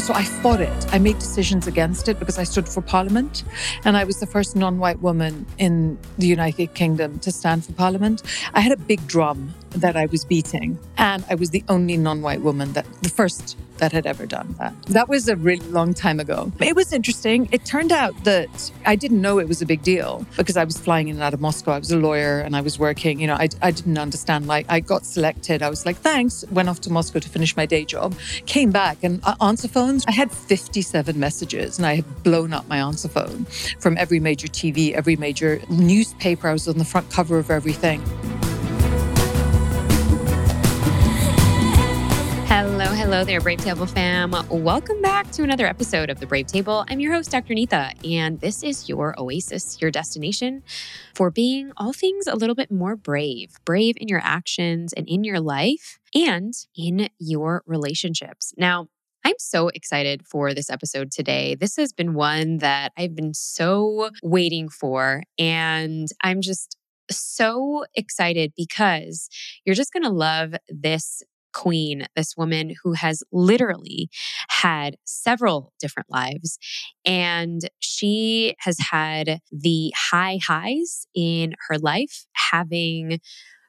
So I fought it. I made decisions against it because I stood for parliament. And I was the first non white woman in the United Kingdom to stand for parliament. I had a big drum that I was beating. And I was the only non white woman that, the first that had ever done that. That was a really long time ago. It was interesting. It turned out that I didn't know it was a big deal because I was flying in and out of Moscow. I was a lawyer and I was working. You know, I, I didn't understand. Like, I got selected. I was like, thanks. Went off to Moscow to finish my day job. Came back and uh, answer phones. I had 57 messages and I had blown up my answer phone from every major TV, every major newspaper. I was on the front cover of everything. Hello, hello there, Brave Table fam. Welcome back to another episode of The Brave Table. I'm your host, Dr. Neeta, and this is your oasis, your destination for being all things a little bit more brave. Brave in your actions and in your life and in your relationships. Now, I'm so excited for this episode today. This has been one that I've been so waiting for, and I'm just so excited because you're just going to love this queen, this woman who has literally had several different lives. And she has had the high highs in her life, having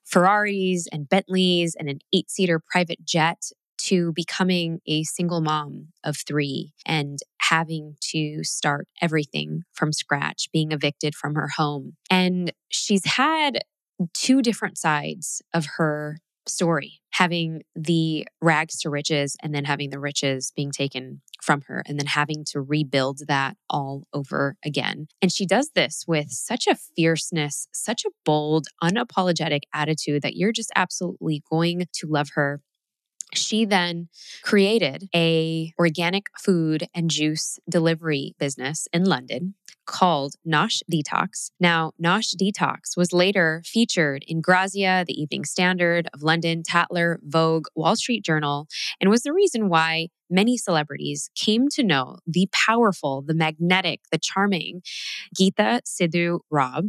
Ferraris and Bentleys and an eight seater private jet to becoming a single mom of three and having to start everything from scratch, being evicted from her home. And she's had two different sides of her story having the rags to riches and then having the riches being taken from her and then having to rebuild that all over again. And she does this with such a fierceness, such a bold, unapologetic attitude that you're just absolutely going to love her she then created a organic food and juice delivery business in London called Nosh Detox. Now, Nosh Detox was later featured in Grazia, the Evening Standard of London, Tatler, Vogue, Wall Street Journal, and was the reason why many celebrities came to know the powerful, the magnetic, the charming Geeta Sidhu Robb,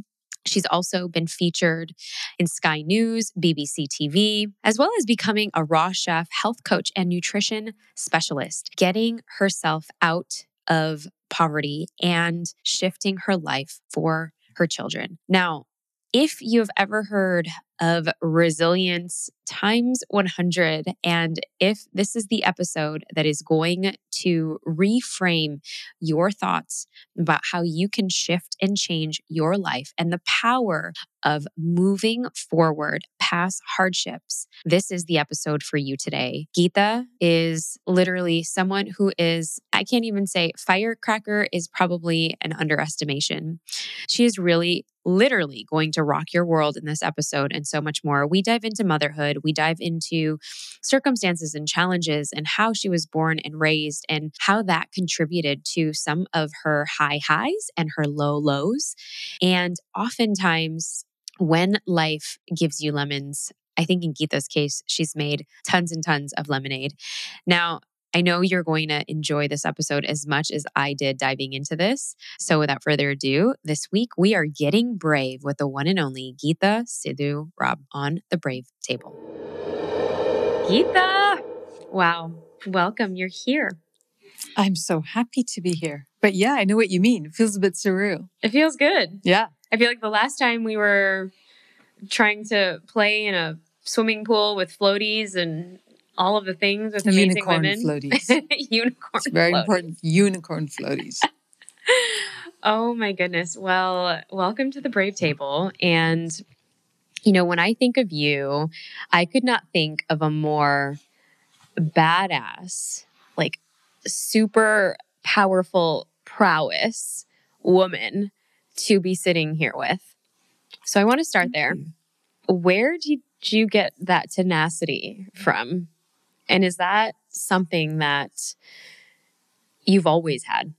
She's also been featured in Sky News, BBC TV, as well as becoming a raw chef, health coach, and nutrition specialist, getting herself out of poverty and shifting her life for her children. Now, if you've ever heard of resilience times 100, and if this is the episode that is going to reframe your thoughts about how you can shift and change your life and the power of moving forward past hardships, this is the episode for you today. Geeta is literally someone who is, I can't even say firecracker is probably an underestimation. She is really literally going to rock your world in this episode and so much more. We dive into motherhood, we dive into circumstances and challenges and how she was born and raised and how that contributed to some of her high highs and her low lows. And oftentimes, when life gives you lemons, I think in Geeta's case, she's made tons and tons of lemonade. Now, I know you're going to enjoy this episode as much as I did diving into this. So, without further ado, this week we are getting brave with the one and only Geeta Sidhu Robb on the Brave Table. Geeta! Wow. Welcome. You're here. I'm so happy to be here. But yeah, I know what you mean. It feels a bit surreal. It feels good. Yeah. I feel like the last time we were trying to play in a swimming pool with floaties and all of the things with amazing women. unicorn women. floaties. unicorn. It's very floaties. important. Unicorn floaties. Oh my goodness. Well, welcome to the Brave Table. And, you know, when I think of you, I could not think of a more badass, like super powerful prowess woman to be sitting here with. So I want to start there. Where did you get that tenacity from? And is that something that you've always had?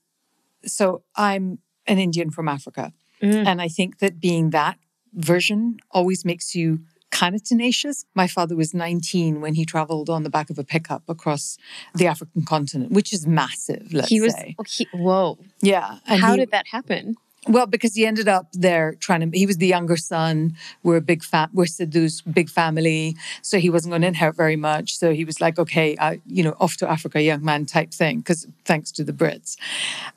So I'm an Indian from Africa. Mm. And I think that being that version always makes you kind of tenacious. My father was 19 when he traveled on the back of a pickup across the African continent, which is massive, let's he was, say. he, whoa. Yeah. And How he- did that happen? Well, because he ended up there trying to. He was the younger son. We're a big fat. We're Sidhu's big family, so he wasn't going to inherit very much. So he was like, okay, I, you know, off to Africa, young man type thing. Because thanks to the Brits,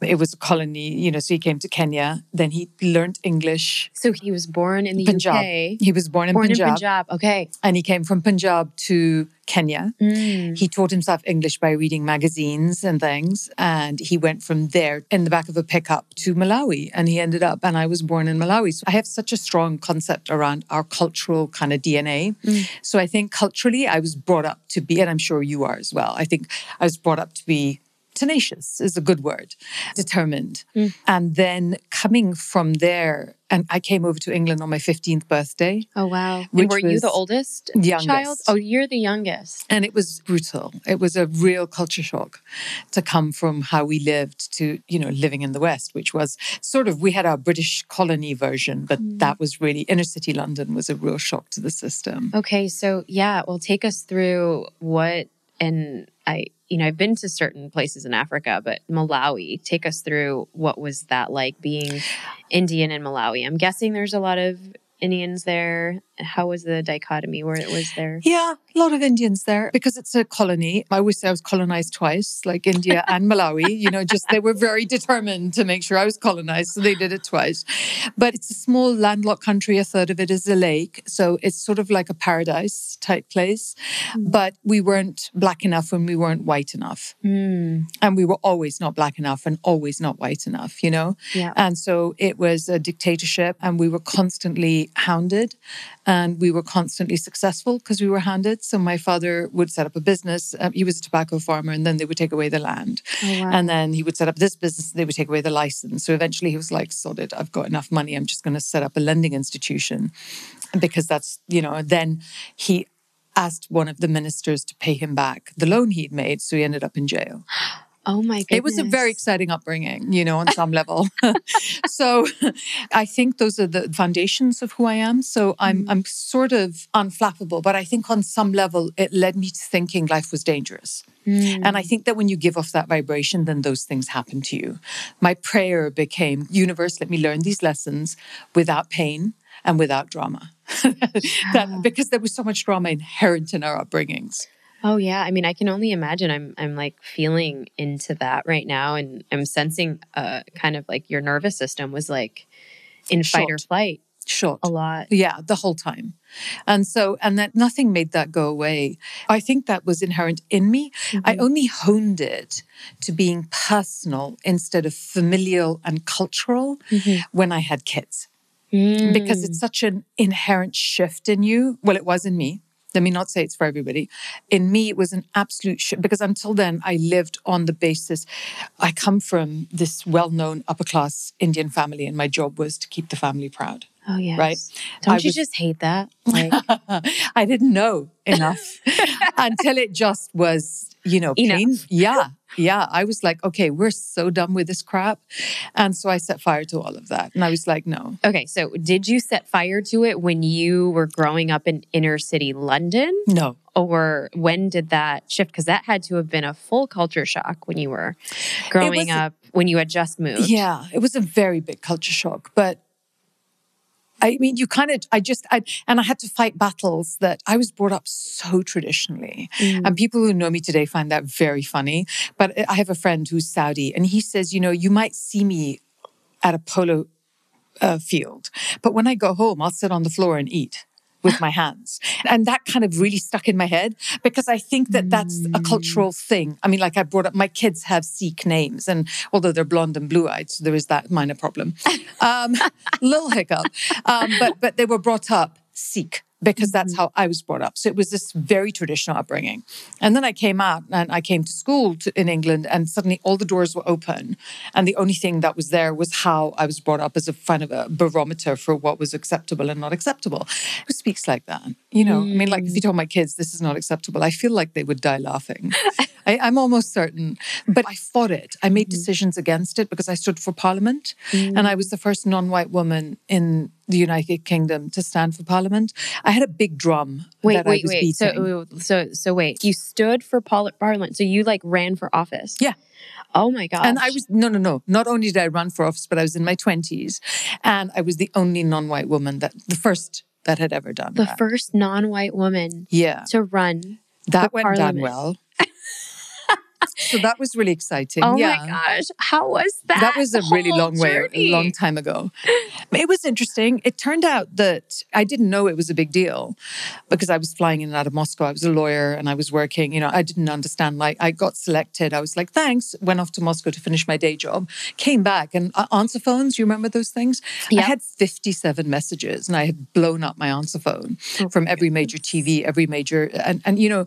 it was a colony. You know, so he came to Kenya. Then he learned English. So he was born in the Punjab. UK. He was born in Born Punjab, in Punjab. Okay. and he came from Punjab to Kenya. Mm. He taught himself English by reading magazines and things. And he went from there in the back of a pickup to Malawi. And he ended up, and I was born in Malawi. So I have such a strong concept around our cultural kind of DNA. Mm. So I think culturally, I was brought up to be, and I'm sure you are as well. I think I was brought up to be tenacious is a good word, determined. Mm. And then coming from there, and I came over to England on my 15th birthday. Oh wow. And were you the oldest youngest. child? Oh, you're the youngest. And it was brutal. It was a real culture shock to come from how we lived to, you know, living in the West, which was sort of, we had our British colony version, but Mm. that was really, inner city London was a real shock to the system. Okay, so yeah, well, take us through what, and I, you know, I've been to certain places in Africa, but Malawi, take us through what was that like being Indian in Malawi? I'm guessing there's a lot of Indians there. How was the dichotomy where it was there? Yeah, a lot of Indians there because it's a colony. I always say I was colonized twice, like India and Malawi. You know, just they were very determined to make sure I was colonized, so they did it twice. But it's a small landlocked country. A third of it is a lake, so it's sort of like a paradise type place. Mm. But we weren't black enough when we weren't white enough, Hmm. and we were always not black enough and always not white enough. You know, yeah. and so it was a dictatorship, and we were constantly hounded and we were constantly successful because we were hounded. So my father would set up a business. Um, he was a tobacco farmer, and then they would take away the land. Oh, wow. And then he would set up this business, they would take away the license. So eventually he was like, sod it, I've got enough money. I'm just going to set up a lending institution because that's, you know, then he asked one of the ministers to pay him back the loan he'd made. So he ended up in jail. oh my goodness. It was a very exciting upbringing, you know, on some level. so I think those are the foundations of who I am. So I'm Mhm. I'm sort of unflappable, but I think on some level it led me to thinking life was dangerous. Hmm. And I think that when you give off that vibration, then those things happen to you. My prayer became, universe, let me learn these lessons without pain and without drama. that, because there was so much drama inherent in our upbringings. Oh yeah, I mean, I can only imagine. I'm I'm like feeling into that right now, and I'm sensing uh kind of like your nervous system was like in fight or flight Short. a lot. Yeah, the whole time. And so, and that nothing made that go away. I think that was inherent in me. I Mhm. only honed it to being personal instead of familial and cultural Mhm. when I had kids because Mm. it's such an inherent shift in you. Well, it was in me. Let me not say it's for everybody. In me, it was an absolute because until then, I lived on the basis I come from this well known upper class Indian family, and my job was to keep the family proud. Oh yeah, right. Don't I you was- just hate that? Like, I didn't know enough until it just was, you know, pain. Yeah. Yeah. I was like, okay, we're so done with this crap. And so I set fire to all of that. And I was like, no. okay, so did you set fire to it when you were growing up in inner city London, No. or when did that shift? Because that had to have been a full culture shock when you were growing was up, when you had just moved. Yeah. It was a very big culture shock. But I mean, you kind of, I just, I, and I had to fight battles that I was brought up so traditionally. Mm. And people who know me today find that very funny. But I have a friend who's Saudi, and he says, you know, you might see me at a polo uh, field, but when I go home, I'll sit on the floor and eat with my hands. And that kind of really stuck in my head because I think that that's a cultural thing. I mean, like I brought up, my kids have Sikh names, and although they're blonde and blue eyed, so there is that minor problem. Um, little hiccup. Um, but, but they were brought up Sikh because that's how I was brought up. So it was this very traditional upbringing. And then I came out and I came to school to, in England, and suddenly all the doors were open. And the only thing that was there was how I was brought up as a kind of a barometer for what was acceptable and not acceptable. Who speaks like that? You know, I mean, like if you told my kids this is not acceptable, I feel like they would die laughing. I, I'm almost certain. But I fought it. I made Mhm. decisions against it because I stood for parliament. Mm. And I was the first non white woman in the United Kingdom to stand for parliament. I had a big drum wait, that I wait, was wait. beating. So, so, so wait. You stood for parliament. So you like ran for office. Yeah. Oh my god. and I was, no, no, no. Not only did I run for office, but I was in my 20s. And I was the only non white woman that, the first that had ever done the that. first non-white woman yeah. to run. That went down well. So that was really exciting. Oh yeah. my gosh. How was that? That was a really long way, a long time ago. It was interesting. It turned out that I didn't know it was a big deal because I was flying in and out of Moscow. I was a lawyer and I was working. You know, I didn't understand. Like, I got selected. I was like, thanks. Went off to Moscow to finish my day job. Came back and uh, answer phones. You remember those things? Yeah. I had 57 messages and I had blown up my answer phone Oh, from every major TV, every major, and, and, you know,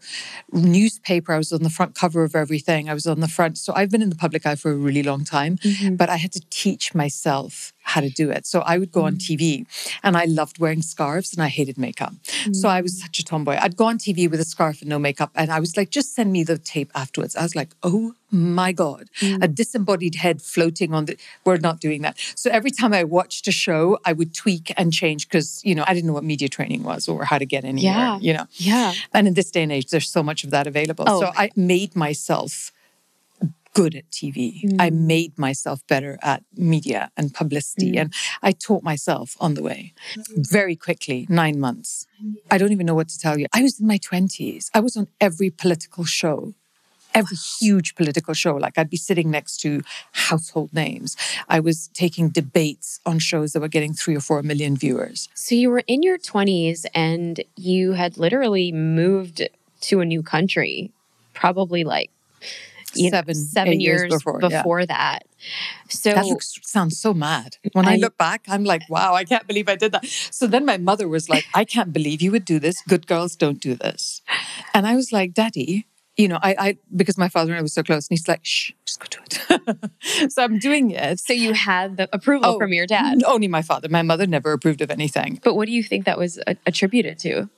newspaper. I was on the front cover of everything. I was on the front. So I've been in the public eye for a really long time Mhm. but I had to teach myself how to do it. So I would go on mm. TV and I loved wearing scarves and I hated makeup. So I was mm. such a tomboy. I'd go on TV with a scarf and no makeup. And I was like, just send me the tape afterwards. I was like, oh my God, a mm. disembodied head floating on the. We're not doing that. So every time I watched a show, I would tweak and change because, you know, I didn't know what media training was or how to get anywhere, Yeah. you know. Yeah. And in this day and age, there's so much of that available. Oh. So I made myself good at TV. I mm. made myself better at media and publicity. Mm. And I taught myself on the way mm. very quickly, nine months. I don't even know what to tell you. I was in my 20s. I was on every political show. Every huge political show, like I'd be sitting next to household names. I was taking debates on shows that were getting three or four million viewers. So you were in your 20s and you had literally moved to a new country, probably like you know, Seven, seven eight years years, before, yeah. that. So That looks sounds so mad. When I, I- look back, I'm like, wow, I can't believe I did that. So then my mother was like, I can't believe you would do this. Good girls don't do this. And I was like, Daddy, you know, I, I because my father and I were so close, and he's like, shh, just go do it. so I'm doing it. so you had the approval Oh, from your dad. Only my father. My mother never approved of anything. But what do you think that was attributed to?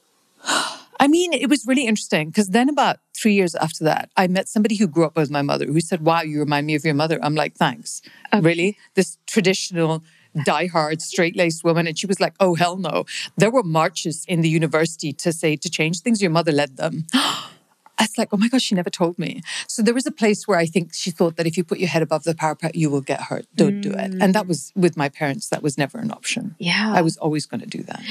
I mean, it was really interesting because then about three years after that, I met somebody who grew up with my mother who said, Wow, you remind me of your mother. I'm like, Thanks. Okay. Really? This traditional, diehard, straight laced woman. And she was like, Oh, hell no. There were marches in the university to say to change things. Your mother led them. I was like, oh my gosh, she never told me. So there was a place where I think she thought that if you put your head above the parapet, you will get hurt. Don't do it. And that mm. was with my parents, that was never an option. Yeah. I was always going to do that.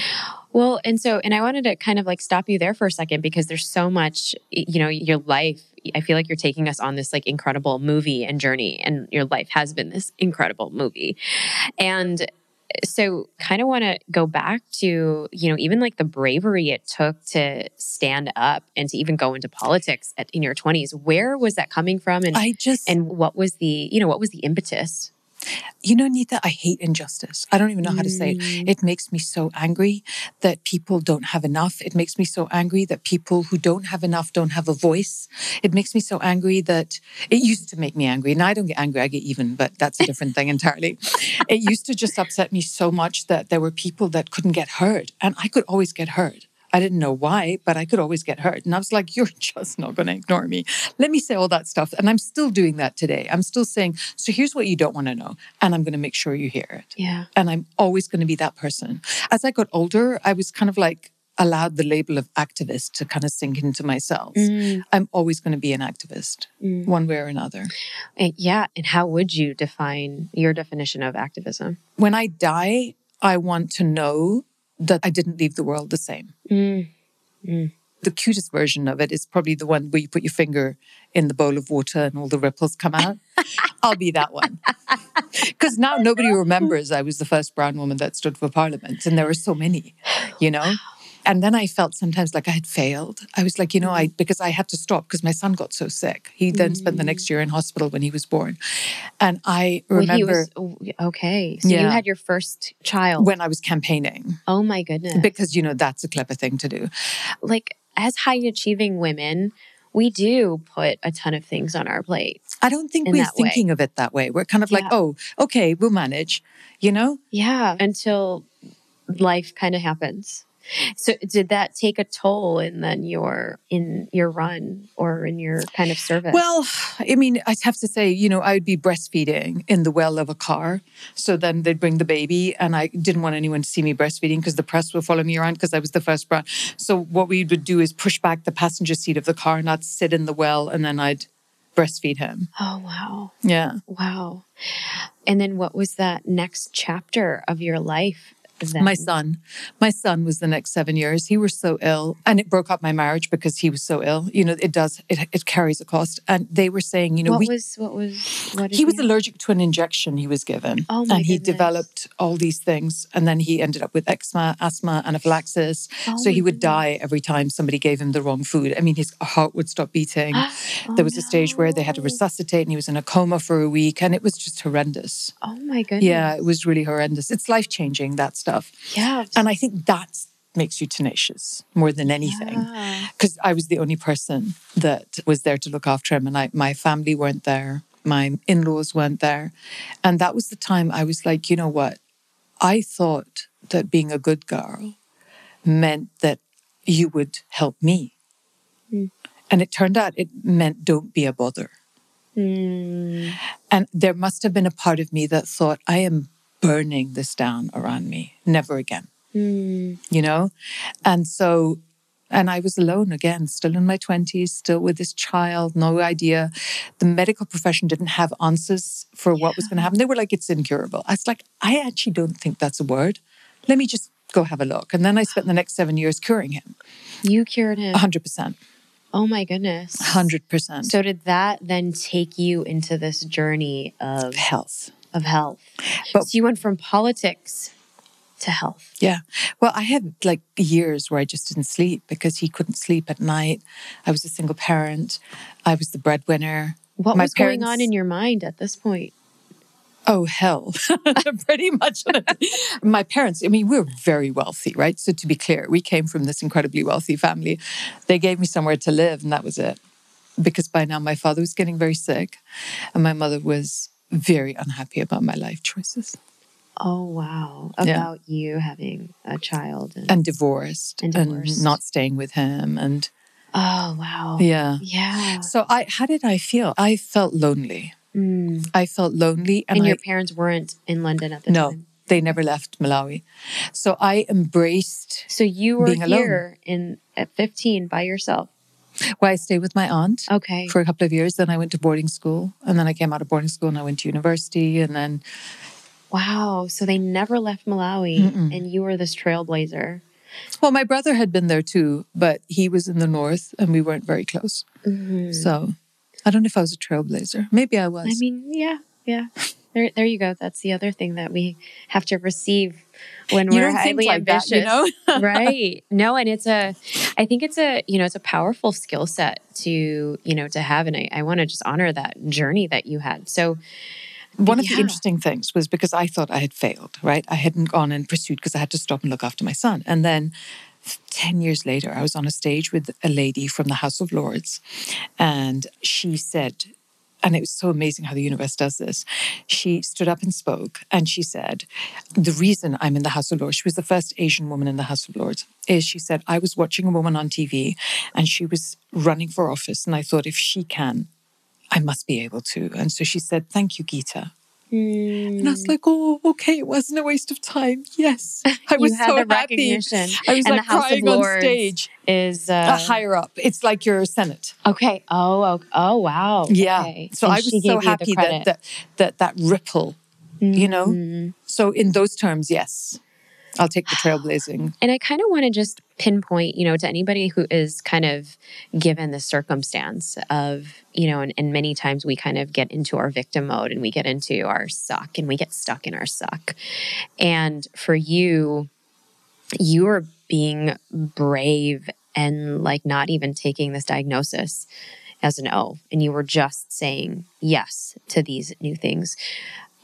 Well, and so, and I wanted to kind of like stop you there for a second because there's so much, you know, your life. I feel like you're taking us on this like incredible movie and journey, and your life has been this incredible movie. And so, kind of want to go back to, you know, even like the bravery it took to stand up and to even go into politics at, in your 20s. Where was that coming from? And, I just, and what was the, you know, what was the impetus? You know, Neeta, I hate injustice. I don't even know how to say it. Mm. It makes me so angry that people don't have enough. It makes me so angry that people who don't have enough don't have a voice. It makes me so angry that it used to make me angry. Now I don't get angry, I get even, but that's a different thing entirely. It used to just upset me so much that there were people that couldn't get heard, and I could always get heard. I didn't know why, but I could always get hurt. And I was like, you're just not going to ignore me. Let me say all that stuff. And I'm still doing that today. I'm still saying, so here's what you don't want to know. And I'm going to make sure you hear it. Yeah. And I'm always going to be that person. As I got older, I was kind of like allowed the label of activist to kind of sink into myself. Mm, I'm always going to be an activist, mm. one way or another. And yeah. And how would you define your definition of activism? When I die, I want to know that I didn't leave the world the same. Mm. The cutest version of it is probably the one where you put your finger in the bowl of water and all the ripples come out. I'll be that one. Because now nobody remembers I was the first brown woman that stood for parliament, and there are so many, you know? And then I felt sometimes like I had failed. I was like, you know, I mm-hmm. because I had to stop because my son got so sick. He then spent the next mm. year in hospital when he was born. And I remember was oh, okay. So you had your first child. when I was campaigning, oh my goodness. because you know that's a clever thing to do. like as high achieving women, we do put a ton of things on our plate. I don't think we're that way. thinking of it that way. We're kind of like, oh, okay, we'll manage, you know? Yeah. Until life kind of happens. So did that take a toll in then your in your run or in your kind of service? Well, I mean, I'd have to say, you know, I would be breastfeeding in the well of a car. So then they'd bring the baby, and I didn't want anyone to see me breastfeeding because the press would follow me around because I was the first bra. So what we would do is push back the passenger seat of the car, and I'd sit in the well, and then I'd breastfeed him. Oh wow. Yeah. Wow. And then what was that next chapter of your life? Then? My son, my son was the next seven years. He was so ill, and it broke up my marriage because he was so ill. You know, it does. It, it carries a cost. And they were saying, you know, what we, was what was what he was have? allergic to an injection he was given, Oh, my and he goodness. developed all these things. And then he ended up with eczema, asthma, anaphylaxis. Oh, so he would die every time somebody gave him the wrong food. I mean, his heart would stop beating. Oh, there was a stage where they had to resuscitate, and he was in a coma for a week, and it was just horrendous. Oh my goodness. Yeah, it was really horrendous. It's life changing that stuff. Yeah. And I think that makes you tenacious more than anything. Yeah. Because I was the only person that was there to look after him, and I, my family weren't there, my in laws weren't there. And that was the time I was like, you know what? I thought that being a good girl meant that you would help me. Mm. And it turned out it meant don't be a bother. Mm. And there must have been a part of me that thought, I am burning this down around me. Never again Mm. you know? And so, and I was alone again, still in my 20s, still with this child, no idea. The medical profession didn't have answers for what was going to happen. They were like, it's incurable. I was like, I actually don't think that's a word. Let me just go have a look. And then I spent the next seven years curing him You cured him. 100%. Oh my goodness. 100% So did that then take you into this journey of health. Of health? But- so you went from politics to health. Yeah. Well, I had like years where I just didn't sleep because he couldn't sleep at night. I was a single parent. I was the breadwinner. What My was going on in your mind at this point? Oh, hell. Pretty much. My parents, I mean, we were very wealthy, right? So, to be clear, we came from this incredibly wealthy family. They gave me somewhere to live, and that was it. Because by now, my father was getting very sick, and my mother was very unhappy about my life choices Oh wow. Yeah. About you having a child and, and divorced And and, divorced. not staying with him. And Oh wow. yeah. Yeah. So, I, how did I feel? I felt lonely. Mm. I felt lonely. And, And, I, your parents weren't in London at the no, time. No, they never left Malawi. So, I embraced So you were Being alone. here in at 15 by yourself. Well, I stayed with my aunt Okay. for a couple of years. Then I went to boarding school, and then I came out of boarding school and I went to university, and then Wow. So they never left Malawi Mm-mm. and you were this trailblazer. well, my brother had been there too, but he was in the north, and we weren't very close. Mhm. So I don't know if I was a trailblazer. Maybe I was. I mean, yeah, yeah. There, there you go. That's the other thing that we have to receive when you we're don't think highly like that, you know? right. No, and it's a, I think it's a, you know, it's a powerful skill set to, you know, to have. And I, I want to just honor that journey that you had. So, One of the interesting things was because I thought I had failed, right? I hadn't gone and pursued because I had to stop and look after my son. And then 10 years later, I was on a stage with a lady from the House of Lords, and she said, and it was so amazing how the universe does this. She stood up and spoke, and she said, The reason I'm in the House of Lords, she was the first Asian woman in the House of Lords, is she said, I was watching a woman on TV and she was running for office, and I thought, if she can, I must be able to. And so she said, Thank you, Geeta. And I was like, oh, okay, it wasn't a waste of time. Yes. I was so happy. I was and like crying on stage. is uh, Uh, higher up. It's like your Senate. okay. Oh, oh, oh, wow. Yeah. Okay. So And I was so happy that, that that that ripple, you know? Mhm. So in those terms, yes. I'll take the trailblazing. And I kind of want to just pinpoint, you know, to anybody who is kind of given the circumstance of, you know, and, and many times we kind of get into our victim mode and we get into our suck and we get stuck in our suck. And for you, you are being brave and like not even taking this diagnosis as an O. And you were just saying yes to these new things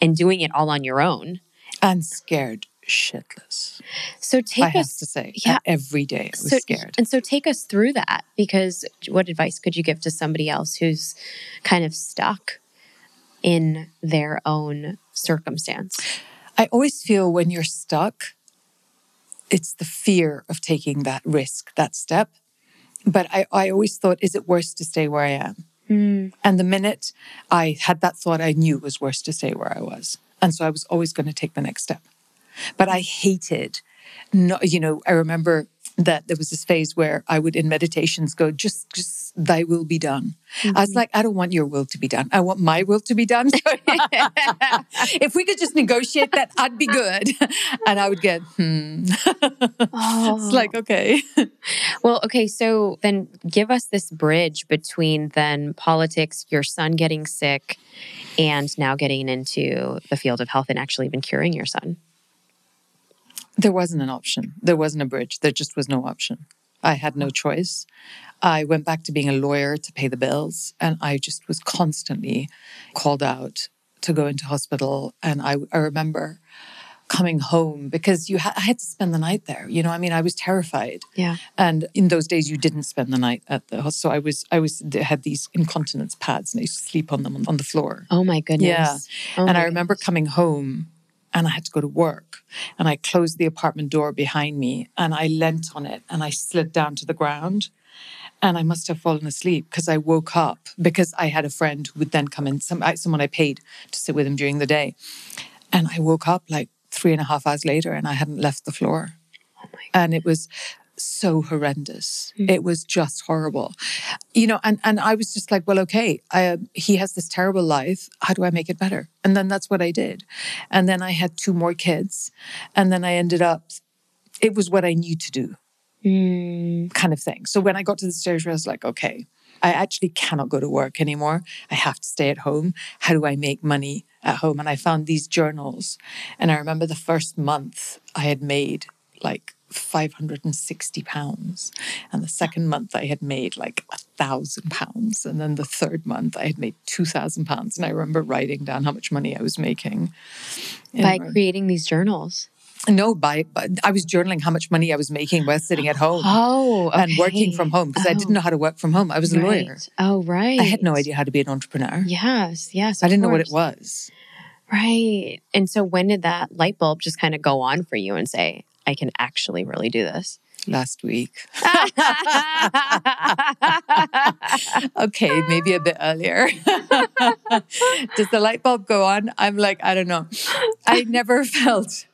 and doing it all on your own. And scared shitless. So take I have us to say. yeah. Every day I was so, scared. And so take us through that because what advice could you give to somebody else who's kind of stuck in their own circumstance? I always feel when you're stuck, it's the fear of taking that risk, that step. But I, I always thought, is it worse to stay where I am? Mm. And the minute I had that thought, I knew it was worse to stay where I was. And so I was always going to take the next step. But I hated, no, you know, I remember that there was this phase where I would in meditations go, just, just thy will be done. I was like, I don't want your will to be done. I want my will to be done. if we could just negotiate that, I'd be good. And I would get, hmm. Oh. it's like, okay. Well, okay, so then give us this bridge between then politics, your son getting sick, and now getting into the field of health and actually even curing your son. There wasn't an option. There wasn't a bridge. There just was no option. I had no choice. I went back to being a lawyer to pay the bills, and I just was constantly called out to go into hospital. And I, I remember coming home because you ha- I had to spend the night there. You know, I mean, I was terrified. Yeah. And in those days, you didn't spend the night at the hospital. So I was, I was had these incontinence pads, and I used to sleep on them on, on the floor. Oh my goodness. Yeah. Oh and I remember coming home and I had to go to work. And I closed the apartment door behind me and I leant on it and I slid down to the ground. And I must have fallen asleep because I woke up because I had a friend who would then come in, some, someone I paid to sit with him during the day. And I woke up like three and a half hours later and I hadn't left the floor. Oh And it was so horrendous. Mm. It was just horrible. You know, and, and I was just like, well, okay, I, he has this terrible life. How do I make it better? And then that's what I did. And then I had two more kids. And then I ended up, it was what I knew to do, Mm. kind of thing. So when I got to the stage where I was like, okay, I actually cannot go to work anymore. I have to stay at home. How do I make money at home? And I found these journals. And I remember the first month I had made like 560 pounds. And the second month I had made like a thousand pounds. And then the third month I had made 2,000 pounds. And I remember writing down how much money I was making. By And- creating these journals. no, by, by I was journaling how much money I was making while sitting at home Oh, and working from home because I didn't Oh, know how to work from home. I was a lawyer. Oh, right. I had no idea how to be an entrepreneur. Yes, yes. I didn't know what it was. Right. And so when did that light bulb just kind of go on for you and say, I can actually really do this? Last week. okay, maybe a bit earlier. Does the light bulb go on? I'm like, I don't know. I never felt.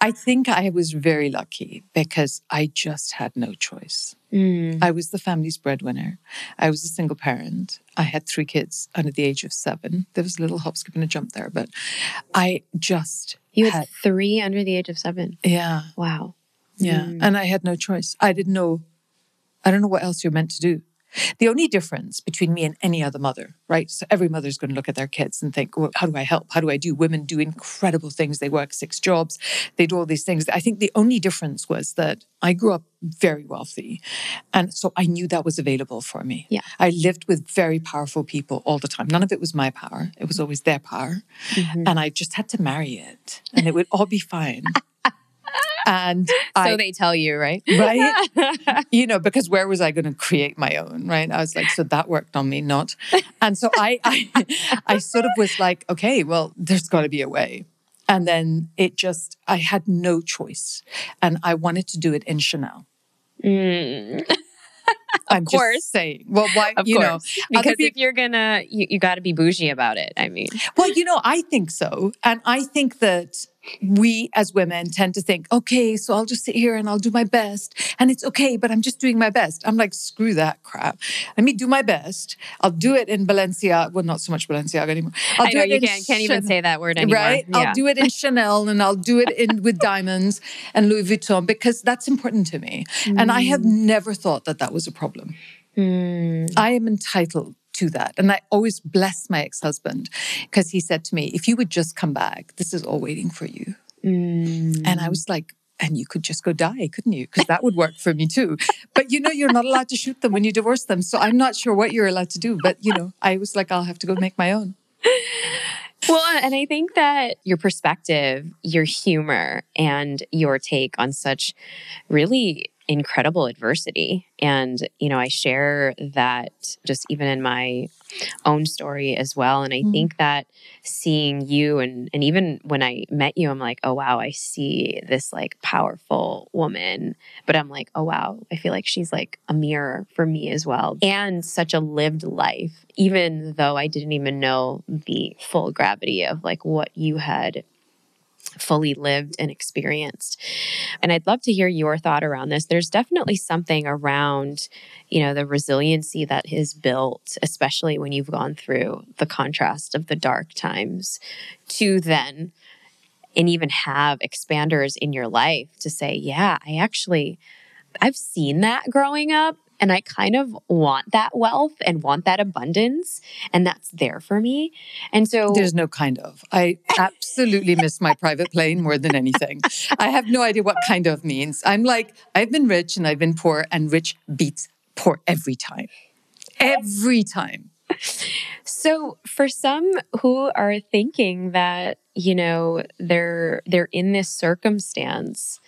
I think I was very lucky because I just had no choice. Mm. I was the family's breadwinner. I was a single parent. I had three kids under the age of seven. There was a little hop, skip, and a jump there, but I just You had had, three under the age of seven. yeah, Wow. yeah. Mm. And I had no choice. I didn't know, I don't know what else you're meant to do. The only difference between me and any other mother, right? So every mother's going to look at their kids and think, well, how do I help? How do I do? Women do incredible things. They work six jobs, they do all these things. I think the only difference was that I grew up very wealthy. And so I knew that was available for me. Yeah. I lived with very powerful people all the time. None of it was my power, it was always their power. Mhm. And I just had to marry it and it would all be fine. and So I, they tell you, right? right? you know, because where was I going to create my own, right? I was like, so that worked on me, not. And so I, I, I sort of was like, okay, well, there's got to be a way. And then it just, I had no choice, and I wanted to do it in Chanel. Mm. I'm course. just saying. Well, why? Of you course. know, Because other if you're gonna, you, you got to be bougie about it. I mean, well, you know, I think so, and I think that we as women tend to think, okay, so I'll just sit here and I'll do my best, and it's okay, but I'm just doing my best. I'm like, screw that crap. Let me do my best. I'll do it in Balenciaga. Well, not so much Balenciaga anymore. I'll I do know it you in can't, can't even Chanel. say that word anymore. Right? Yeah. I'll do it in Chanel and I'll do it in with diamonds and Louis Vuitton because that's important to me. And I have never thought that that was a problem. Mm. I am entitled to that. And I always bless my ex husband because he said to me, if you would just come back, this is all waiting for you. Mm. And I was like, and you could just go die, couldn't you? Because that would work for me too. But you know, you're not allowed to shoot them when you divorce them. So I'm not sure what you're allowed to do. But you know, I was like, I'll have to go make my own. Well, and I think that your perspective, your humor, and your take on such really incredible adversity. And, you know, I share that just even in my own story as well. And I mm. think that seeing you and and even when I met you, I'm like, oh wow, I see this like powerful woman. But I'm like, oh wow, I feel like she's like a mirror for me as well. And such a lived life, even though I didn't even know the full gravity of like what you had fully lived and experienced. And I'd love to hear your thought around this. There's definitely something around, you know, the resiliency that is built, especially when you've gone through the contrast of the dark times to then and even have expanders in your life to say, yeah, I actually I've seen that growing up and I kind of want that wealth and want that abundance. And that's there for me. And so there's no kind of. I absolutely miss my private plane more than anything. I have no idea what kind of means. I'm like, I've been rich and I've been poor, and rich beats poor every time. Every time. So for some who are thinking that, you know, they're they're in this circumstance,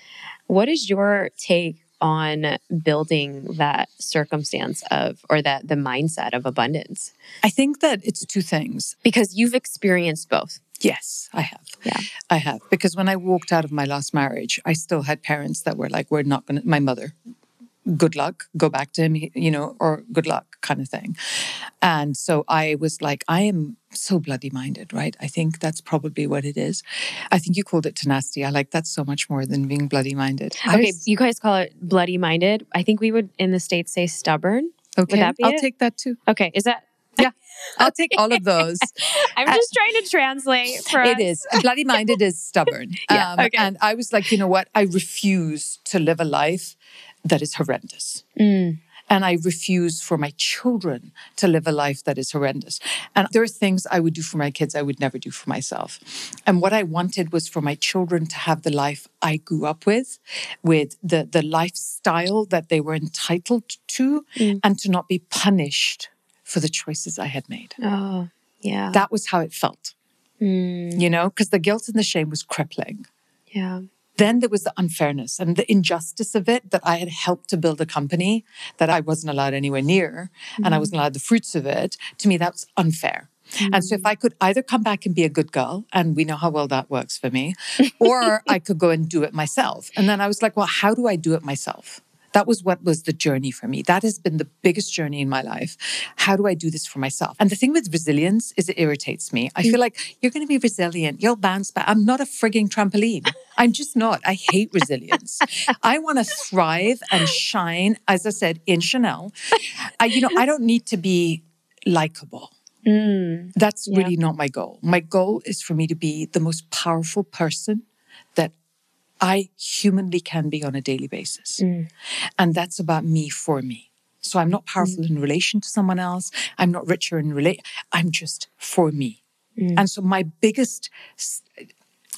what is your take on building that circumstance of or that the mindset of abundance? I think that it's two things. Because you've experienced both. Yes, I have. Yeah. I have. Because when I walked out of my last marriage, I still had parents that were like, we're not going to, my mother, good luck, go back to him, you know, or good luck kind of thing. And so I was like, I am so bloody minded, right? I think that's probably what it is. I think you called it tenacity. I like that so much more than being bloody minded. Okay, was, you guys call it bloody minded. I think we would in the States say stubborn. Okay, I'll it? take that too. Okay, is that yeah, I'll take all of those. I'm just uh, trying to translate for It is. Bloody minded is stubborn. yeah, um, okay. And I was like, you know what? I refuse to live a life that is horrendous. Mm. And I refuse for my children to live a life that is horrendous. And there are things I would do for my kids I would never do for myself. And what I wanted was for my children to have the life I grew up with, with the, the lifestyle that they were entitled to, mm. and to not be punished for the choices I had made. Oh, yeah. That was how it felt. Mm. You know, because the guilt and the shame was crippling. Yeah. Then there was the unfairness and the injustice of it that I had helped to build a company that I wasn't allowed anywhere near mm-hmm. and I wasn't allowed the fruits of it. To me, that's unfair. Mm-hmm. And so if I could either come back and be a good girl, and we know how well that works for me, or I could go and do it myself. And then I was like, well, how do I do it myself? That was what was the journey for me. That has been the biggest journey in my life. How do I do this for myself? And the thing with resilience is it irritates me. I feel like you're going to be resilient. You'll bounce back. I'm not a frigging trampoline. I'm just not. I hate resilience. I want to thrive and shine, as I said, in Chanel. I, you know, I don't need to be likable. Mm, That's yeah. really not my goal. My goal is for me to be the most powerful person I humanly can be on a daily basis. Mm. And that's about me for me. So I'm not powerful mm. in relation to someone else. I'm not richer in relate. I'm just for me. Mm. And so my biggest,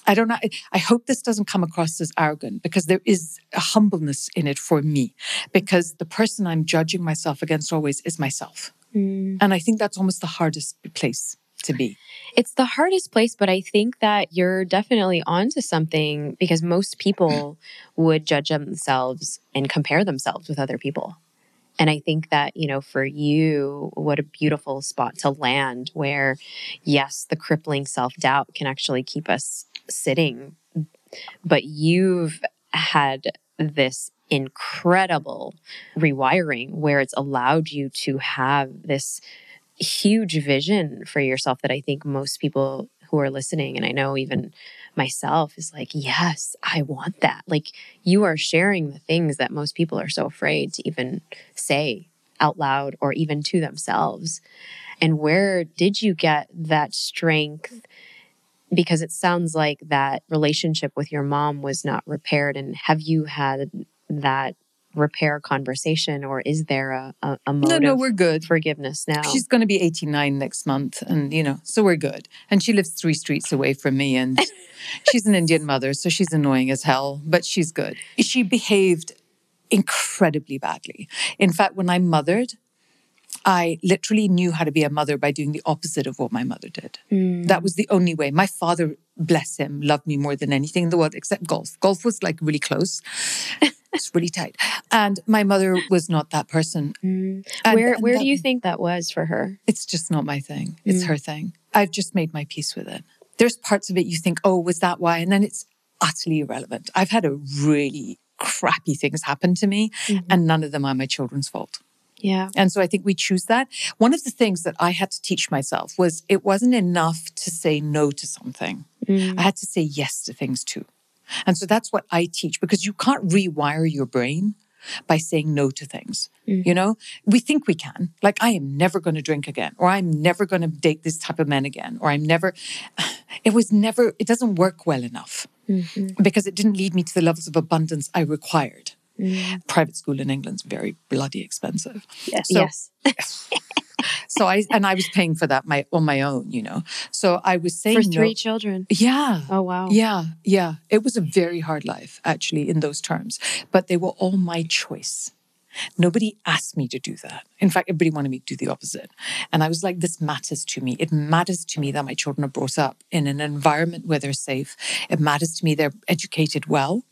I don't know, I hope this doesn't come across as arrogant because there is a humbleness in it for me because the person I'm judging myself against always is myself. Mm. And I think that's almost the hardest place to be? It's the hardest place, but I think that you're definitely onto something because most people would judge themselves and compare themselves with other people. And I think that, you know, for you, what a beautiful spot to land where, yes, the crippling self doubt can actually keep us sitting. But you've had this incredible rewiring where it's allowed you to have this huge vision for yourself that I think most people who are listening, and I know even myself, is like, yes, I want that. Like you are sharing the things that most people are so afraid to even say out loud or even to themselves. And where did you get that strength? Because it sounds like that relationship with your mom was not repaired. And have you had that repair conversation or is there a, a, a no no we're good forgiveness now she's going to be 89 next month and you know so we're good and she lives three streets away from me and she's an indian mother so she's annoying as hell but she's good she behaved incredibly badly in fact when i mothered I literally knew how to be a mother by doing the opposite of what my mother did. Mm. That was the only way. My father, bless him, loved me more than anything in the world except golf. Golf was like really close. It's really tight. And my mother was not that person. Mm. And- where and where that- do you think that was for her? It's just not my thing. It's Mm. her thing. I've just made my peace with it. There's parts of it you think, oh, was that why? And then it's utterly irrelevant. I've had a really crappy things happen to me, Mhm. and none of them are my children's fault. Yeah. And so I think we choose that. One of the things that I had to teach myself was it wasn't enough to say no to something. Mm. I had to say yes to things too. And so that's what I teach because you can't rewire your brain by saying no to things. Mhm. You know, we think we can. Like, I am never going to drink again, or I'm never going to date this type of men again, or I'm never, it was never, it doesn't work well enough Mhm. because it didn't lead me to the levels of abundance I required. Mm. Private school in England's very bloody expensive. Yes. So- yes. So I, and I was paying for that my, on my own, you know. So I was saying For no- three children. Yeah. Oh wow. Yeah, yeah. It was a very hard life, actually, in those terms. But they were all my choice. Nobody asked me to do that. In fact, everybody wanted me to do the opposite. And I was like, this matters to me. It matters to me that my children are brought up in an environment where they're safe. It matters to me they're educated well.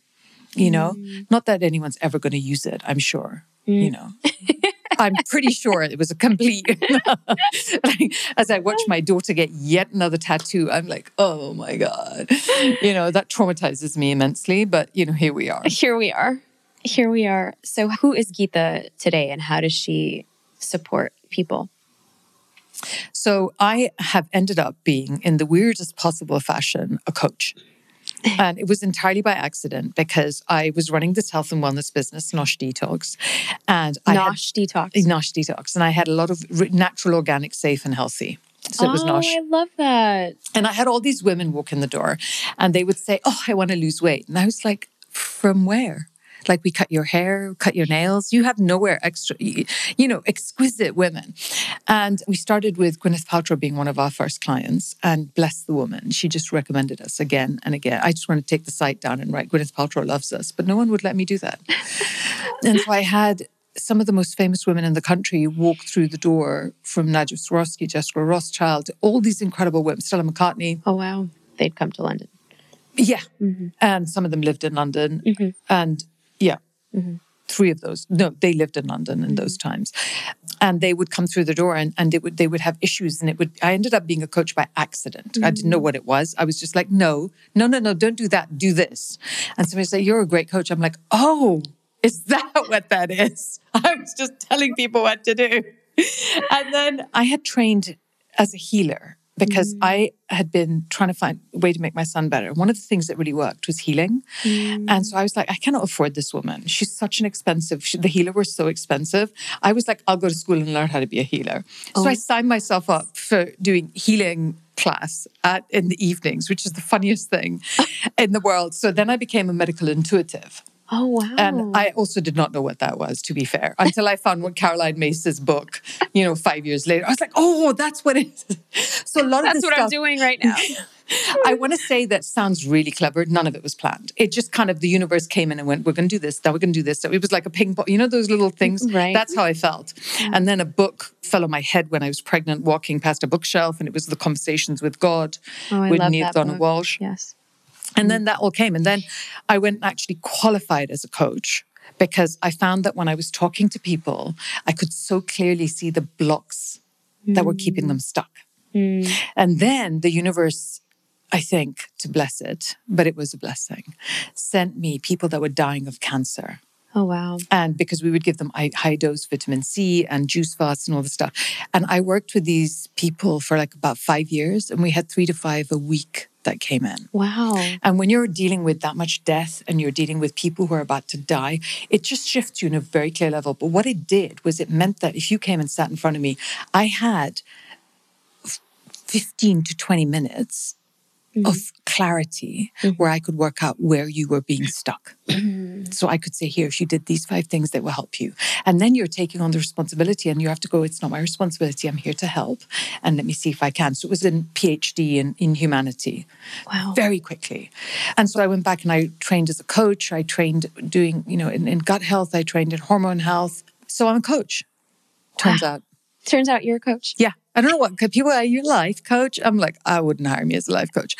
You know, mm. not that anyone's ever going to use it, I'm sure. You mm. know, I'm pretty sure it was a complete. like, as I watch my daughter get yet another tattoo, I'm like, oh my God. You know, that traumatizes me immensely, but, you know, here we are. Here we are. Here we are. So who is Geeta today and how does she support people? So I have ended up being, in the weirdest possible fashion, a coach. And it was entirely by accident because I was running this health and wellness business, Nosh Detox. And I had Nosh detox. Nosh Detox. And I had a lot of natural, organic, safe, and healthy. So it was oh, Nosh. I love that. And I had all these women walk in the door and they would say, Oh, I want to lose weight. And I was like, From where? Like, we cut your hair, cut your nails. You have nowhere extra, you know, exquisite women. And we started with Gwyneth Paltrow being one of our first clients. And bless the woman, she just recommended us again and again. I just want to take the site down and write Gwyneth Paltrow loves us, but no one would let me do that. and so I had some of the most famous women in the country walk through the door from Nadia Swarovski, Jessica Rothschild, all these incredible women, Stella McCartney. Oh wow. They'd come to London. Yeah. Mm-hmm. And some of them lived in London. Mhm. And yeah, Mhm. three of those. No, they lived in London in those times. And they would come through the door and, and it would they would have issues. And it would I ended up being a coach by accident. I didn't know what it was. I was just like, no, no, no, no, don't do that. Do this. And somebody said, You're a great coach. I'm like, oh, is that what that is? I was just telling people what to do. And then I had trained as a healer because mm. I had been trying to find a way to make my son better. One of the things that really worked was healing. And so mm. I was like, I cannot afford this woman. She's such an expensive, she, the healer was so expensive. I was like, I'll go to school and learn how to be a healer. So I oh. signed myself up for doing healing class at, in the evenings, which is the funniest thing in the world. So then I became a medical intuitive. Oh wow. And I also did not know what that was, to be fair, until I found what Caroline Myss's book, you know, five years later. I was like, oh, that's what it is. So a lot of That's what stuff, I'm doing right now. I want to say that sounds really clever. None of it was planned. It just kind of the universe came in and went, we're going to do this, now we're going to do this. So it was like a ping pong, you know, those little things. Right. That's how I felt. And then a book fell on my head when I was pregnant, walking past a bookshelf, and it was the Conversations with God Oh, with Neale book. Walsch. Yes. And then that all came. And then I went and actually qualified as a coach because I found that when I was talking to people, I could so clearly see the blocks that were keeping them stuck. Mm. And then the universe, I think, to bless it, but it was a blessing, sent me people that were dying of cancer. Oh wow. And because we would give them high, high dose vitamin C and juice fasts and all the stuff. And I worked with these people for like about five years, and we had three to five a week that came in. Wow. And when you're dealing with that much death and you're dealing with people who are about to die, it just shifts you in a very clear level. But what it did was it meant that if you came and sat in front of me, I had 15 to 20 minutes of mm-hmm. clarity where mm-hmm. I could work out where you were being stuck. Mm-hmm. so I could say, here, if you did these five things, that will help you. And then you're taking on the responsibility and you have to go, it's not my responsibility. I'm here to help. And let me see if I can. So it was a PhD in, in humanity Wow. very quickly. And so I went back and I trained as a coach. I trained doing, you know, in, in gut health, I trained in hormone health. So I'm a coach, turns out. Turns out you're a coach. Yeah. I don't know what people are your life coach. I'm like, I wouldn't hire me as a life coach.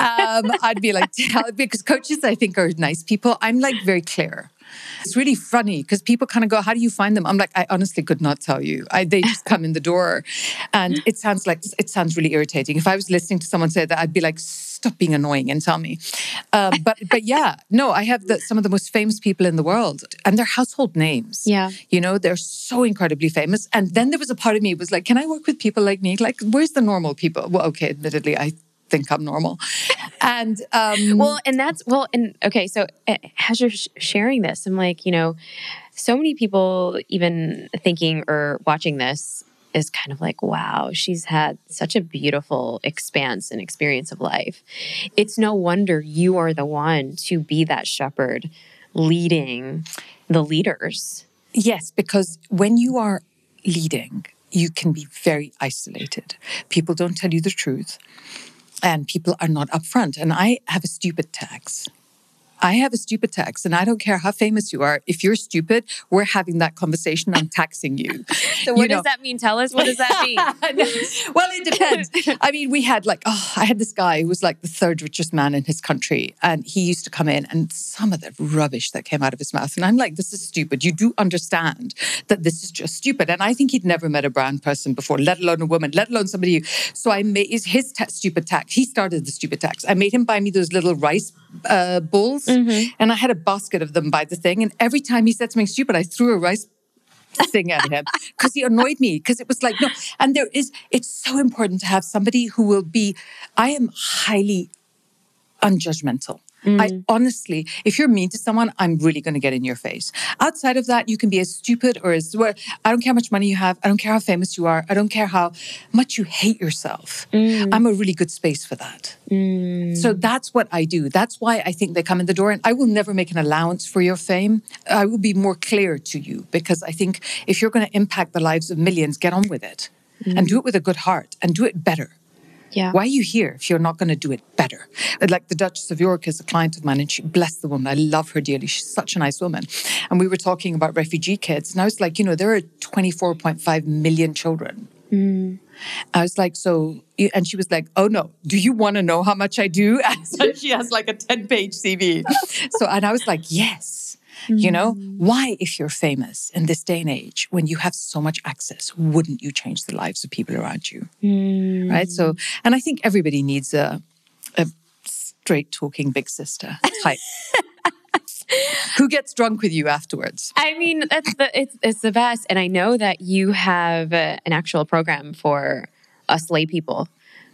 Um, I'd be like, because coaches, I think, are nice people. I'm like very clear. It's really funny because people kind of go, How do you find them? I'm like, I honestly could not tell you. I, they just come in the door. And it sounds like, it sounds really irritating. If I was listening to someone say that, I'd be like, Stop being annoying and tell me. Um, but but yeah, no, I have the, some of the most famous people in the world and they're household names. Yeah. You know, they're so incredibly famous. And then there was a part of me was like, Can I work with people like me? Like, where's the normal people? Well, okay, admittedly, I think I'm normal. And um, well, and that's well, and okay. So uh, as you're sh- sharing this, I'm like, you know, so many people even thinking or watching this is kind of like, wow, she's had such a beautiful expanse and experience of life. It's no wonder you are the one to be that shepherd leading the leaders. Yes, because when you are leading, you can be very isolated. People don't tell you the truth and people are not upfront. And I have a stupid tax. I have a stupid tax, and I don't care how famous you are. If you're stupid, we're having that conversation. I'm taxing you. So, what you does know. that mean? Tell us. What does that mean? well, it depends. I mean, we had like, oh, I had this guy who was like the third richest man in his country, and he used to come in, and some of the rubbish that came out of his mouth, and I'm like, this is stupid. You do understand that this is just stupid, and I think he'd never met a brown person before, let alone a woman, let alone somebody. Who, so I made his ta- stupid tax. He started the stupid tax. I made him buy me those little rice uh, bowls Mm-hmm. And I had a basket of them by the thing. And every time he said something stupid, I threw a rice thing at him because he annoyed me because it was like, no. And there is, it's so important to have somebody who will be, I am highly unjudgmental. Mm. I honestly, if you're mean to someone, I'm really going to get in your face. Outside of that, you can be as stupid or as well. I don't care how much money you have. I don't care how famous you are. I don't care how much you hate yourself. Mm. I'm a really good space for that. Mm. So that's what I do. That's why I think they come in the door. And I will never make an allowance for your fame. I will be more clear to you because I think if you're going to impact the lives of millions, get on with it and mm. do it with a good heart and do it better. Yeah. Why are you here if you're not going to do it better? Like the Duchess of York is a client of mine, and she bless the woman. I love her dearly. She's such a nice woman. And we were talking about refugee kids, and I was like, you know, there are 24.5 million children. Mm. I was like, so, and she was like, oh no, do you want to know how much I do? And she has like a 10 page CV. so, and I was like, yes. Mm. You know, mm. why, if you're famous in this day and age, when you have so much access, wouldn't you change the lives of people around you? Mm. Right. So, and I think everybody needs a, a straight talking big sister type. Who gets drunk with you afterwards? I mean, that's the it's it's the best, and I know that you have uh, an actual program for us lay people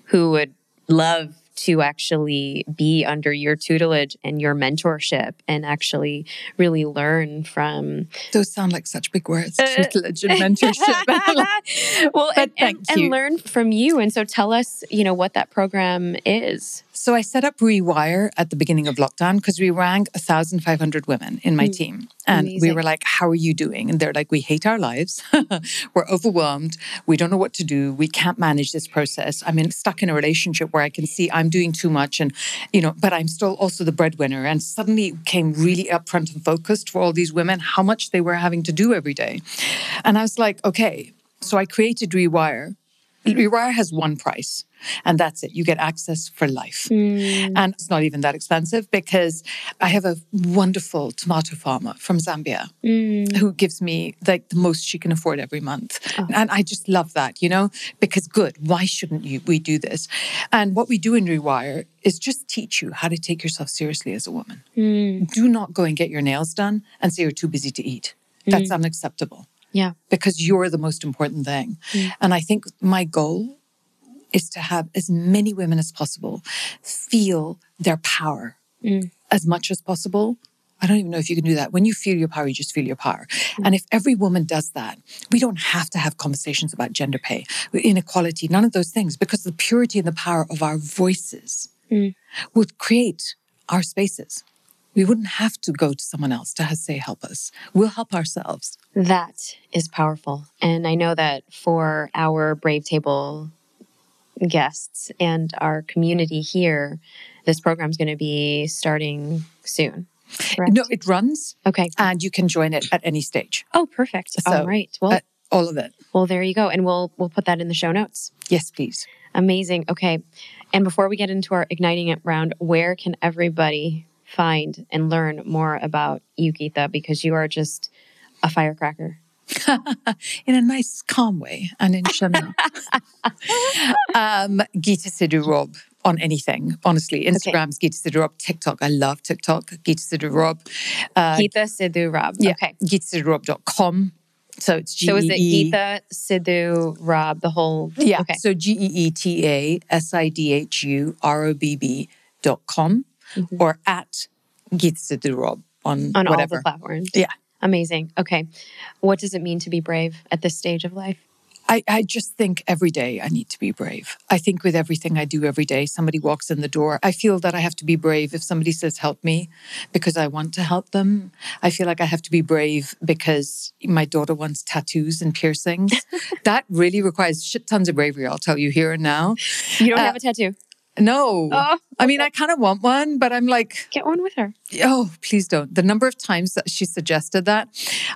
who would love to actually be under your tutelage and your mentorship and actually really learn from those sound like such big words uh, tutelage and mentorship. Well and, and, and, learn from you. And so tell us you know what that program is so I set up Rewire at the beginning of lockdown because we rang 1,500 women in my mm. team. And Amazing. we were like, How are you doing? And they're like, We hate our lives. we're overwhelmed. We don't know what to do. We can't manage this process. I'm in, stuck in a relationship where I can see I'm doing too much and, you know, but I'm still also the breadwinner. And suddenly it came really upfront and focused for all these women how much they were having to do every day. And I was like, Okay. So I created Rewire. Rewire has one price and that's it. You get access for life. Mm. And it's not even that expensive because I have a wonderful tomato farmer from Zambia mm. who gives me like the most she can afford every month. Oh. And I just love that, you know, because good. Why shouldn't you we do this? And what we do in Rewire is just teach you how to take yourself seriously as a woman. Mm. Do not go and get your nails done and say you're too busy to eat. That's mm. unacceptable. Yeah. Because you're the most important thing. Mm. And I think my goal is to have as many women as possible feel their power mm. as much as possible. I don't even know if you can do that. When you feel your power, you just feel your power. Mm. And if every woman does that, we don't have to have conversations about gender pay, inequality, none of those things, because the purity and the power of our voices mm. would create our spaces. We wouldn't have to go to someone else to say, help us. We'll help ourselves. That is powerful. And I know that for our Brave Table guests and our community here, this program is going to be starting soon. Correct? No, it runs. Okay. And you can join it at any stage. Oh, perfect. So, All right. Well, uh, all of it. Well, there you go. And we'll we'll put that in the show notes. Yes, please. Amazing. Okay. And before we get into our igniting it round, where can everybody find and learn more about you, Geeta? Because you are just a firecracker. in a nice, calm way and in Chanel. um, Geeta Sidhu Robb on anything, honestly. Instagram's okay. Geeta Sidhu Robb. TikTok, I love TikTok. Geeta Sidhu Robb. Uh, Geeta Sidhu Robb. Yeah, okay. GeetaSidhuRobb.com. So it's G. So is it Geeta Sidhu Robb, the whole? Yeah. Okay. So G E E T A S I D H U R O B B dot com mm-hmm. or at Geeta Sidhu Robb on, on whatever. all the platforms. Yeah. Amazing. Okay. What does it mean to be brave at this stage of life? I, I, just think every day I need to be brave. I think with everything I do every day, somebody walks in the door. I feel that I have to be brave if somebody says, help me, because I want to help them. I feel like I have to be brave because my daughter wants tattoos and piercings. that really requires shit tons of bravery, I'll tell you here and now. You don't uh, have a tattoo? No. Oh. I mean, I kind of want one, but I'm like, get one with her. Oh, please don't. The number of times that she suggested that,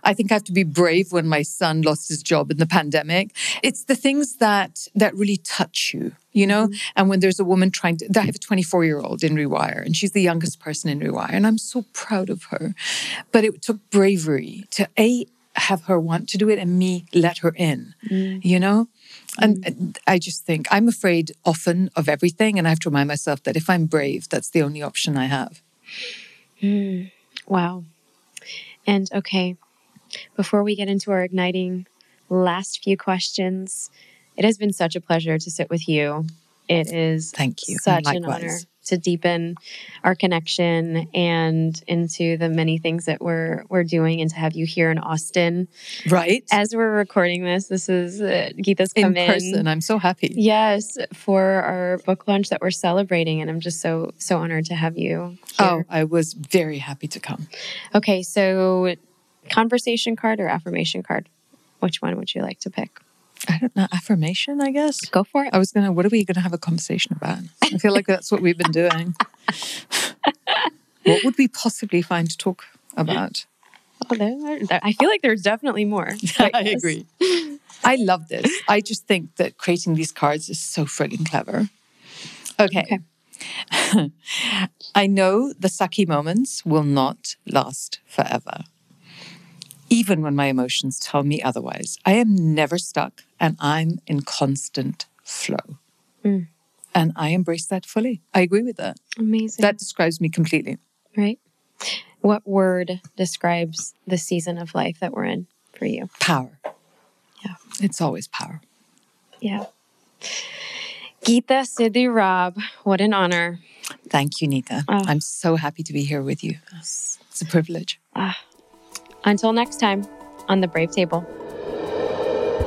I think I have to be brave when my son lost his job in the pandemic. It's the things that that really touch you, you know. Mm-hmm. And when there's a woman trying to, I have a 24 year old in Rewire, and she's the youngest person in Rewire, and I'm so proud of her. But it took bravery to a have her want to do it and me let her in, mm. you know? And mm. I just think I'm afraid often of everything. And I have to remind myself that if I'm brave, that's the only option I have. Mm. Wow. And okay, before we get into our igniting last few questions, it has been such a pleasure to sit with you. It is thank you. Such an honor to deepen our connection and into the many things that we're we're doing and to have you here in Austin. Right. As we're recording this, this is uh, Geeta's come in person. In. I'm so happy. Yes, for our book launch that we're celebrating and I'm just so so honored to have you. Here. Oh, I was very happy to come. Okay, so conversation card or affirmation card? Which one would you like to pick? I don't know, affirmation, I guess. Go for it. I was going to, what are we going to have a conversation about? I feel like that's what we've been doing. what would we possibly find to talk about? Oh, there, there, I feel like there's definitely more. I agree. I love this. I just think that creating these cards is so frigging clever. Okay. okay. I know the sucky moments will not last forever even when my emotions tell me otherwise. I am never stuck and I'm in constant flow. Mm. And I embrace that fully. I agree with that. Amazing. That describes me completely. Right. What word describes the season of life that we're in for you? Power. Yeah. It's always power. Yeah. Geeta Sidhu Robb, what an honor. Thank you, Neeta. Oh. I'm so happy to be here with you. It's a privilege. Ah. Until next time on the Brave Table.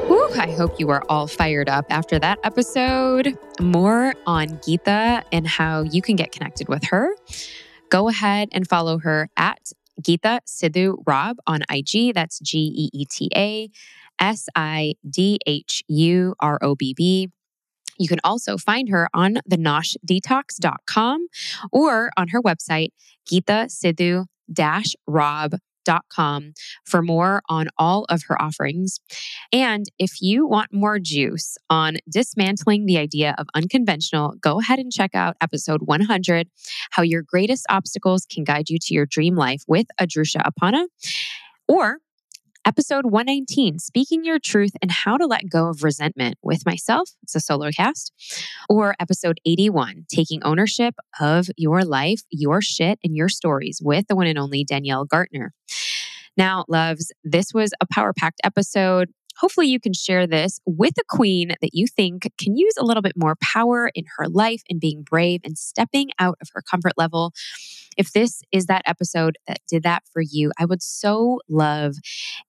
Whew, I hope you are all fired up after that episode. More on Geeta and how you can get connected with her. Go ahead and follow her at Geeta Sidhu Robb on IG. That's G E E T A S I D H U R O B B. You can also find her on the noshdetox.com or on her website, Geeta Sidhu Robb com for more on all of her offerings. And if you want more juice on dismantling the idea of unconventional, go ahead and check out episode 100 How Your Greatest Obstacles Can Guide You to Your Dream Life with Adrusha Apana. Or episode 119, Speaking Your Truth and How to Let Go of Resentment with myself. It's a solo cast. Or episode 81, Taking Ownership of Your Life, Your Shit, and Your Stories with the one and only Danielle Gartner. Now, loves, this was a power packed episode. Hopefully, you can share this with a queen that you think can use a little bit more power in her life and being brave and stepping out of her comfort level. If this is that episode that did that for you, I would so love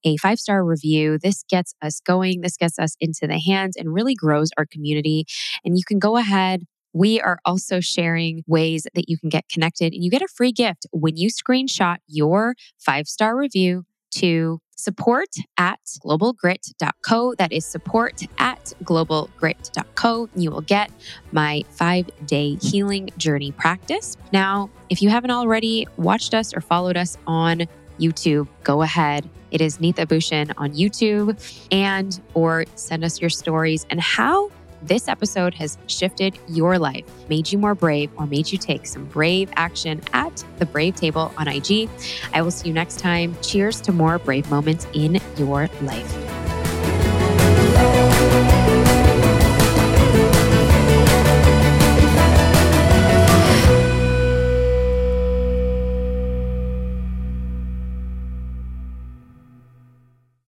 a five star review. This gets us going, this gets us into the hands and really grows our community. And you can go ahead we are also sharing ways that you can get connected and you get a free gift when you screenshot your five star review to support at globalgrit.co. That is support at globalgrit.co. You will get my five day healing journey practice. Now, if you haven't already watched us or followed us on YouTube, go ahead, It is Neeta Bhushan on YouTube and or send us your stories and how this episode has shifted your life, made you more brave, or made you take some brave action at the Brave Table on IG. I will see you next time. Cheers to more brave moments in your life.